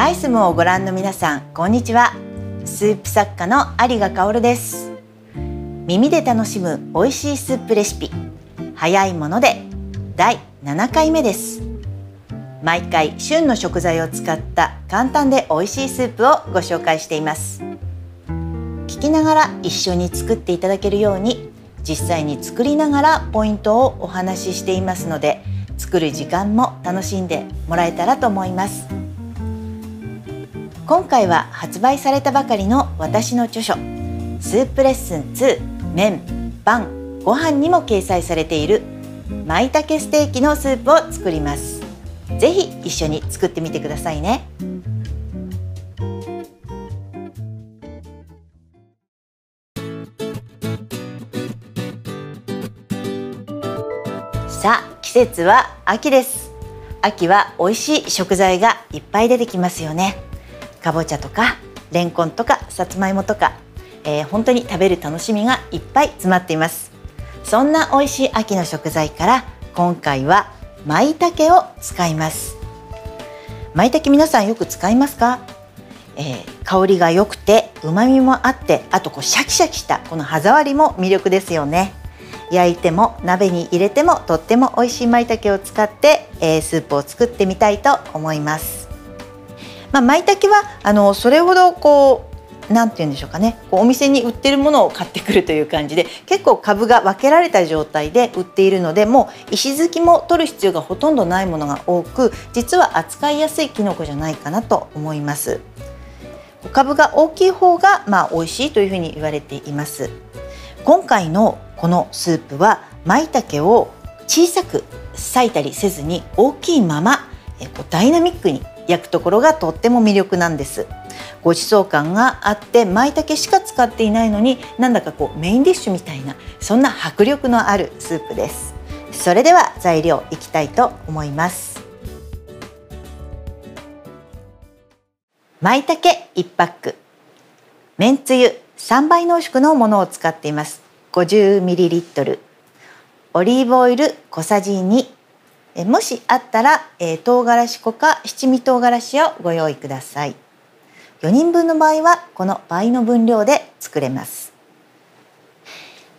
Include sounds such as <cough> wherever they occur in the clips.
アイスムをご覧の皆さんこんにちは。スープ作家の有賀香です。耳で楽しむ美味しいスープレシピ早いもので第7回目です。毎回旬の食材を使った簡単で美味しいスープをご紹介しています。聞きながら一緒に作っていただけるように実際に作りながらポイントをお話ししていますので作る時間も楽しんでもらえたらと思います。今回は発売されたばかりの私の著書スープレッスン2麺パンご飯にも掲載されている舞茸ステーキのスープを作ります。ぜひ一緒に作ってみてくださいね。さあ季節は秋です。秋は美味しい食材がいっぱい出てきますよね。かぼちゃとかレンコンとかさつまいもとか、えー、本当に食べる楽しみがいっぱい詰まっています。そんな美味しい秋の食材から今回は舞茸を使います。舞茸皆さんよく使いますか、えー、香りが良くて旨味もあってあとこうシャキシャキしたこの歯触りも魅力ですよね。焼いても鍋に入れてもとっても美味しい舞茸を使って、えー、スープを作ってみたいと思います。まあ、舞茸はあのそれほどこうなんて言うんでしょうかね。こうお店に売ってるものを買ってくるという感じで結構株が分けられた状態で売っているのでもう石突きも取る必要がほとんどないものが多く実は扱いやすいきのこじゃないかなと思います。株が大きい方がまあ美味しいというふうに言われています。今回のこのスープは舞茸を小さく裂いたりせずに大きいままダイナミックに焼くところがとっても魅力なんです。ごちそう感があって舞茸しか使っていないのになんだかこうメインディッシュみたいなそんな迫力のあるスープです。それでは材料いきたいと思います。舞茸1パック。めんつゆ3倍濃縮のものを使っています。50ml オリーブオイル小さじ2えもしあったら、えー、唐辛子粉か七味唐辛子をご用意ください。4人分の場合はこの倍の分量で作れます。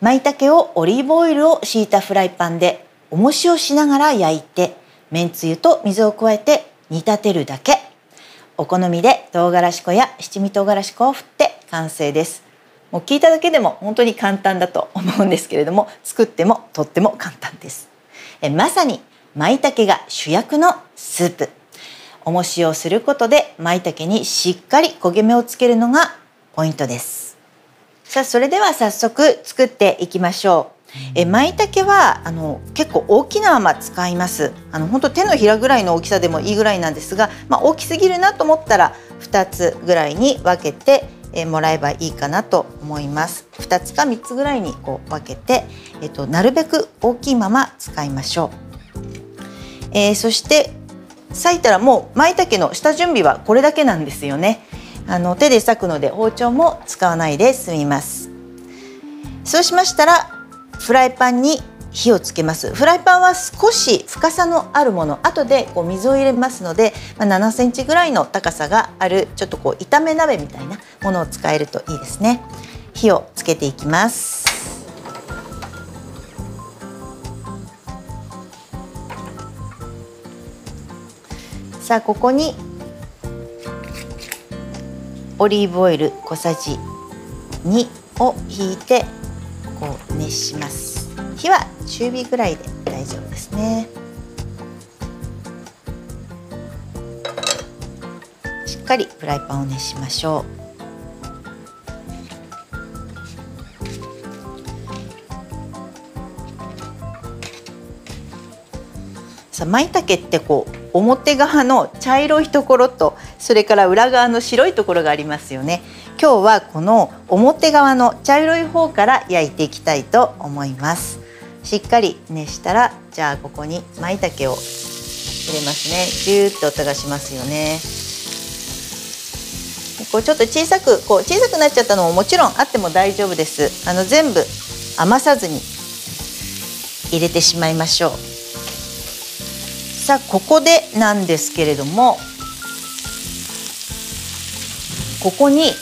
舞茸をオリーブオイルを敷いたフライパンで重しをしながら焼いてめんつゆと水を加えて煮立てるだけ。お好みで唐辛子粉や七味唐辛子粉を振って完成です。もう聞いただけでも本当に簡単だと思うんですけれども作ってもとっても簡単です。えまさに舞茸が主役のスープ。重しをすることで舞茸にしっかり焦げ目をつけるのがポイントです。さあそれでは早速作っていきましょう。え舞茸はあの結構大きなまま使います。あの本当手のひらぐらいの大きさでもいいぐらいなんですが、まあ、大きすぎるなと思ったら2つぐらいに分けてえもらえばいいかなと思います。2つか3つぐらいにこう分けて、えっと、なるべく大きいまま使いましょうえー、そして裂いたらもう舞茸の下準備はこれだけなんですよね。あの手で裂くので包丁も使わないで済みます。そうしましたらフライパンに火をつけます。フライパンは少し深さのあるもの。後でこう水を入れますので、まあ、7センチぐらいの高さがあるちょっとこう炒め鍋みたいなものを使えるといいですね。火をつけていきます。さあここにオリーブオイル小さじ2を引いてこう熱します。火は中火ぐらいで大丈夫ですね。しっかりフライパンを熱しましょう。さあ舞茸ってこう表側の茶色いところとそれから裏側の白いところがありますよね。今日はこの表側の茶色い方から焼いていきたいと思います。しっかり熱したらじゃあここに舞茸を入れますね。ジューッと音がしますよね。こうちょっと小さくこう小さくなっちゃったのももちろんあっても大丈夫です。あの全部余さずに入れてしまいましょう。さあここでなんですけれどもここに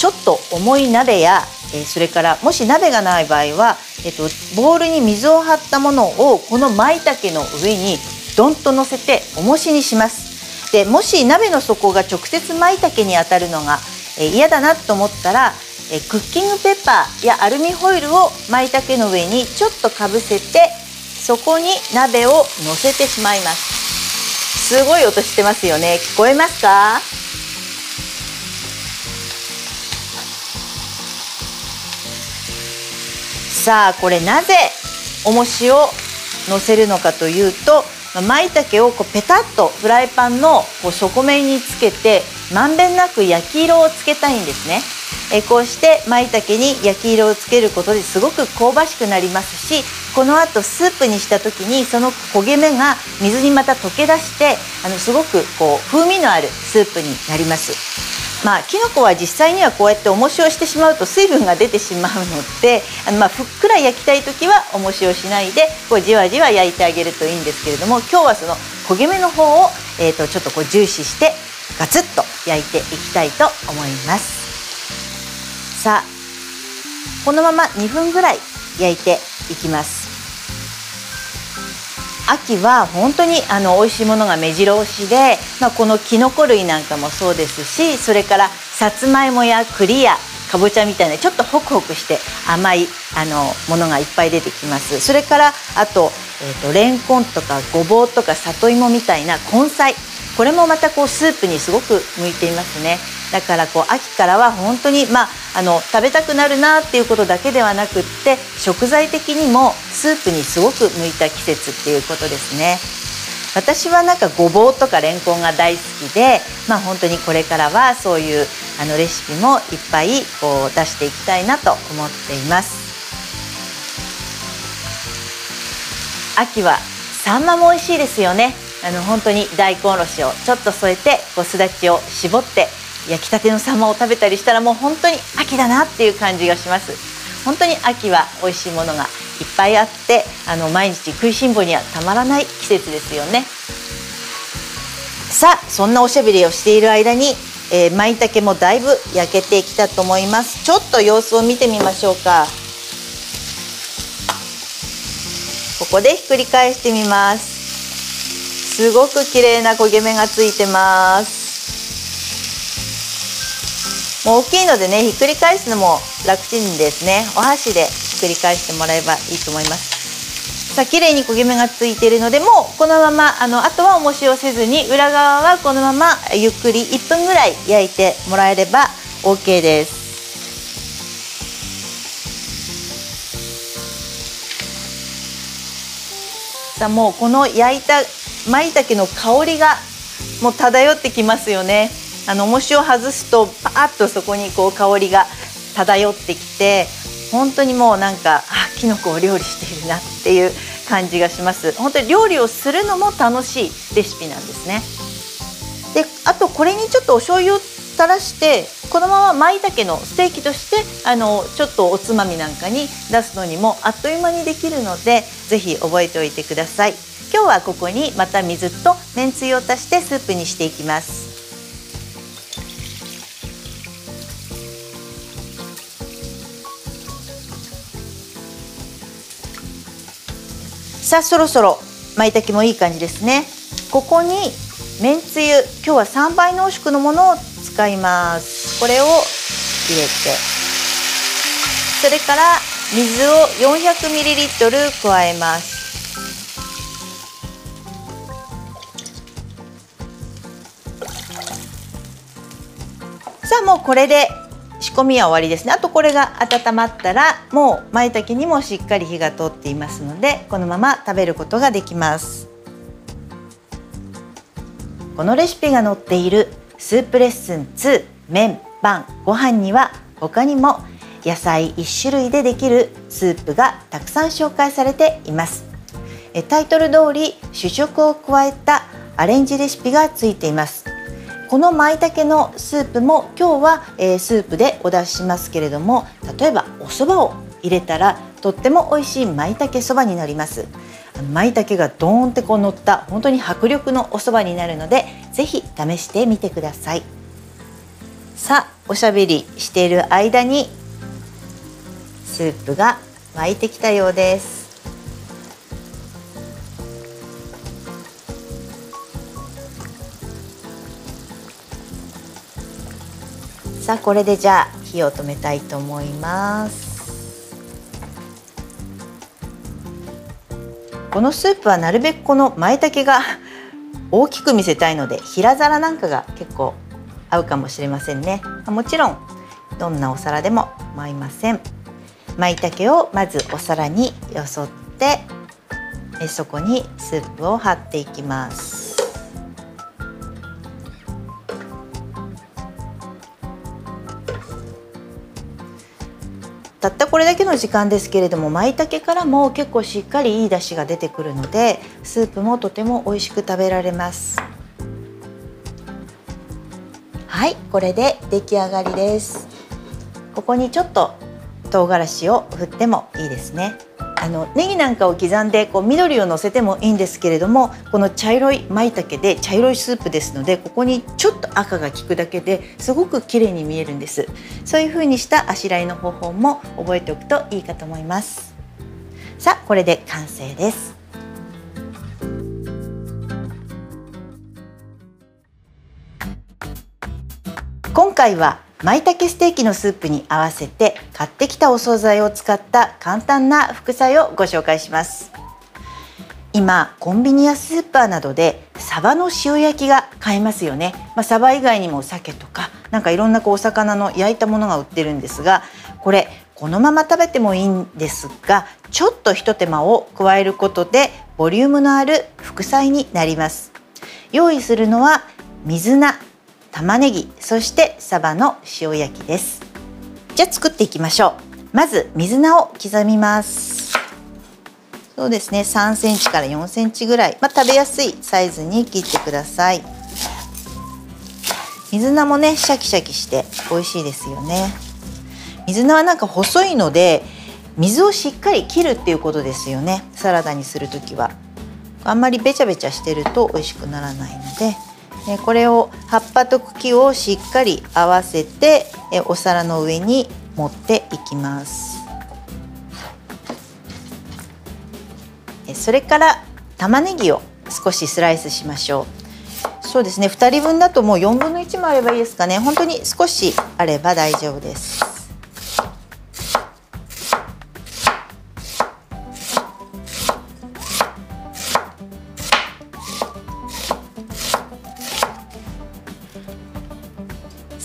ちょっと重い鍋や、それからもし鍋がない場合は、えっと、ボウルに水を張ったものをこの舞茸の上にドンと乗せて重しにします。でもし鍋の底が直接舞茸に当たるのが、嫌だなと思ったらクッキングペッパーやアルミホイルを舞茸の上にちょっとかぶせてそこに鍋を乗せてしまいます。すごい音してますよね。聞こえますか？さあこれなぜ重しを乗せるのかというと舞茸をこうペタッとフライパンのこう底面につけてまんべんなく焼き色をつけたいんですね。えこうして舞茸に焼き色をつけることですごく香ばしくなりますしこのあとスープにした時にその焦げ目が水にまた溶け出してあのすごくこう風味のあるスープになります。まあ、きのこは実際にはこうやって重しをしてしまうと水分が出てしまうのであのまあふっくら焼きたい時は重しをしないでこうじわじわ焼いてあげるといいんですけれども今日はその焦げ目の方を、えー、とちょっとこう重視してガツッと焼いていきたいと思いますさ。あこのまま2分ぐらい焼いていきます。秋は本当にあの美味しいものが目白押しで、まあ、このきのこ類なんかもそうですしそれからさつまいもや栗やかぼちゃみたいなちょっとホクホクして甘いあのものがいっぱい出てきます。それからあと,、えーと、レンコンとかごぼうとか里芋みたいな根菜これもまたこうスープにすごく向いていますね。だからこう秋からは本当にまああの食べたくなるなっていうことだけではなくって食材的にもスープにすごく向いた季節っていうことですね。私はなんかごぼうとかレンコンが大好きでまあ本当にこれからはそういうあのレシピもいっぱいこう出していきたいなと思っています。秋はサンマも美味しいですよね。あの本当に大根おろしをちょっと添えてこうすだちを絞って焼きたてのサンマを食べたりしたらもう本当に秋だなっていう感じがします。本当に秋は美味しいものがいっぱいあってあの毎日食いしん坊にはたまらない季節ですよね。さあそんなおしゃべりをしている間に、えー、舞茸もだいぶ焼けてきたと思います。ちょっと様子を見てみましょうか。ここでひっくり返してみます。すごく綺麗な焦げ目がついてます。もう大きいのでねひっくり返すのも楽ちんですね。お箸でひっくり返してもらえばいいと思います。さあ綺麗に焦げ目がついているのでもうこのままあのあとは重しをせずに裏側はこのままゆっくり1分ぐらい焼いてもらえれば OK です。さあもうこの焼いた舞茸の香りがもう漂ってきますよね。あの重しを外すとパーッとそこにこう香りが漂ってきて本当にもうなんかあきのこを料理しているなっていう感じがします。本当に料理をするのも楽しいレシピなんですね。であとこれにちょっとお醤油を垂らしてこのまま舞茸のステーキとしてあのちょっとおつまみなんかに出すのにもあっという間にできるので是非覚えておいてください。今日はここにまた水とめんつゆを足してスープにしていきます。さあそろそろ舞茸もいい感じですね。ここにめんつゆ今日は3倍濃縮のものを使います。これを入れて。それから水を 400ml 加えます。あもうこれで仕込みは終わりですね。あとこれが温まったらもう舞茸にもしっかり火が通っていますのでこのまま食べることができます。このレシピが載っているスープレッスン2麺パンご飯には他にも野菜1種類でできるスープがたくさん紹介されています。タイトル通り主食を加えたアレンジレシピがついています。この舞茸のスープも今日は、えー、スープでお出ししますけれども例えばお蕎麦を入れたらとっても美味しい舞茸そばになります。舞茸がドーンってこう乗った本当に迫力のお蕎麦になるのでぜひ試してみてください。さあおしゃべりしている間にスープが沸いてきたようです。さあこれでじゃあ火を止めたいと思います。このスープはなるべくこの舞茸が <laughs> 大きく見せたいので平皿なんかが結構合うかもしれませんね。もちろんどんなお皿でも舞いません。舞茸をまずお皿によそってそこにスープを張っていきます。たったこれだけの時間ですけれども舞茸からも結構しっかりいい出汁が出てくるのでスープもとても美味しく食べられます。はいこれで出来上がりです。ここにちょっと唐辛子を振ってもいいですね。あのネギなんかを刻んでこう緑をのせてもいいんですけれどもこの茶色い舞茸で茶色いスープですのでここにちょっと赤が効くだけですごく綺麗に見えるんです。そういう風にしたあしらいの方法も覚えておくといいかと思います。さあこれで完成です。今回は舞茸ステーキのスープに合わせて買ってきたお惣菜を使った簡単な副菜をご紹介します。今コンビニやスーパーなどでサバの塩焼きが買えますよね、まあ、サバ以外にも鮭とかなんかいろんなこうお魚の焼いたものが売ってるんですがこれこのまま食べてもいいんですがちょっとひと手間を加えることでボリュームのある副菜になります。用意するのは水菜。玉ねぎそしてサバの塩焼きです。じゃあ作っていきましょう。まず水菜を刻みます。そうですね。3センチから4センチぐらい、まあ、食べやすいサイズに切ってください。水菜もねシャキシャキして美味しいですよね。水菜はなんか細いので水をしっかり切るっていうことですよね。サラダにする時は。あんまりべちゃべちゃしてると美味しくならないので。これを葉っぱと茎をしっかり合わせてお皿の上に持っていきます。それから玉ねぎを少しスライスしましょう。そうですね。2人分だともう4分の1もあればいいですかね。本当に少しあれば大丈夫です。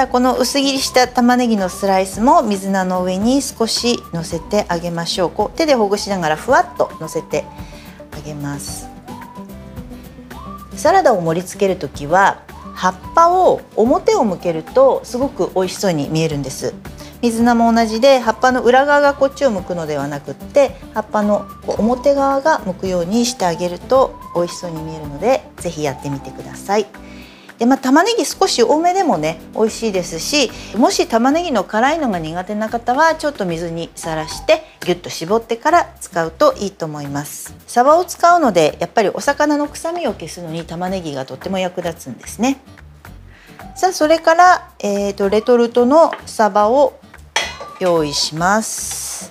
さあこの薄切りした玉ねぎのスライスも水菜の上に少しのせてあげましょう。こう手でほぐしながらふわっとのせてあげます。サラダを盛り付ける時は葉っぱを表を向けるとすごく美味しそうに見えるんです。水菜も同じで葉っぱの裏側がこっちを向くのではなくって葉っぱの表側が向くようにしてあげると美味しそうに見えるので是非やってみてください。でまあ、玉ねぎ少し多めでもね美味しいですしもし玉ねぎの辛いのが苦手な方はちょっと水にさらしてギュッと絞ってから使うといいと思います。サバを使うのでやっぱりお魚の臭みを消すのに玉ねぎがとっても役立つんですね。さあそれから、えーと、レトルトのサバを用意します。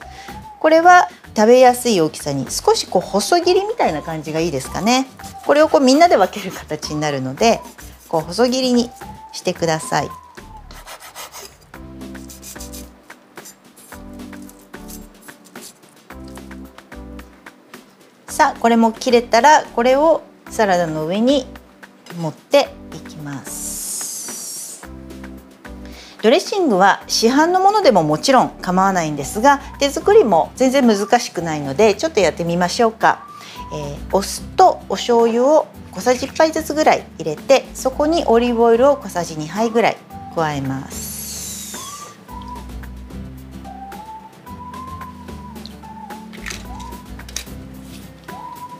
これは食べやすい大きさに少しこう細切りみたいな感じがいいですかね。これをこうみんなで分ける形になるのでこう細切りにしてください。さあこれも切れたらこれをサラダの上に盛っていきますドレッシングは市販のものでももちろん構わないんですが手作りも全然難しくないのでちょっとやってみましょうか、えー、お酢とお醤油を小さじ1杯ずつぐらい入れてそこにオリーブオイルを小さじ2杯ぐらい加えます。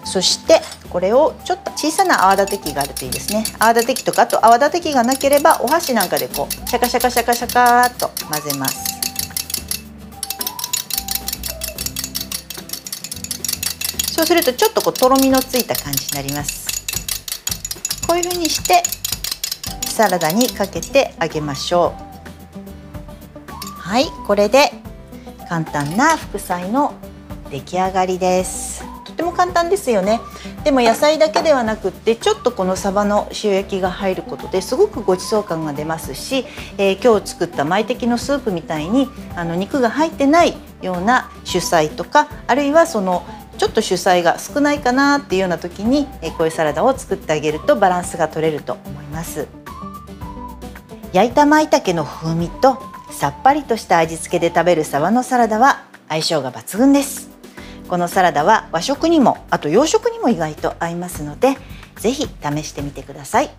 そしてこれをちょっと小さな泡立て器があるといいですね。泡立て器とかあと泡立て器がなければお箸なんかでこうシャカシャカシャカシャカっと混ぜます。そうするとちょっとこうとろみのついた感じになります。こういうふうにしてサラダにかけてあげましょう。はいこれで簡単な副菜の出来上がりです。とても簡単ですよね。でも野菜だけではなくってちょっとこのサバの塩焼きが入ることですごくごちそう感が出ますし、えー、今日作った舞茸のスープみたいにあの肉が入ってないような主菜とかあるいはそのちょっと主菜が少ないかなっていうような時に、えこういうサラダを作ってあげるとバランスが取れると思います。焼いた舞茸の風味とさっぱりとした味付けで食べるサバのサラダは相性が抜群です。このサラダは和食にもあと洋食にも意外と合いますのでぜひ試してみてください。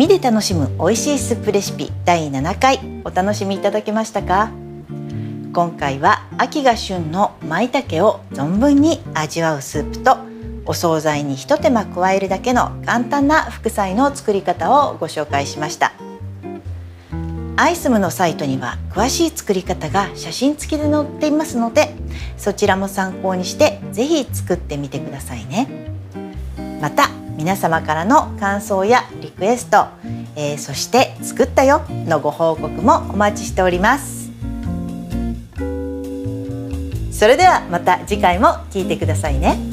耳で楽しむ美味しいスープレシピ第7回お楽しみいただけましたか今回は秋が旬の舞茸を存分に味わうスープとお惣菜にひと手間加えるだけの簡単な副菜の作り方をご紹介しましたアイスムのサイトには詳しい作り方が写真付きで載っていますのでそちらも参考にして是非作ってみてくださいねまた皆様からの感想やクエスト、えー、そして作ったよのご報告もお待ちしております。それではまた次回も聞いてくださいね。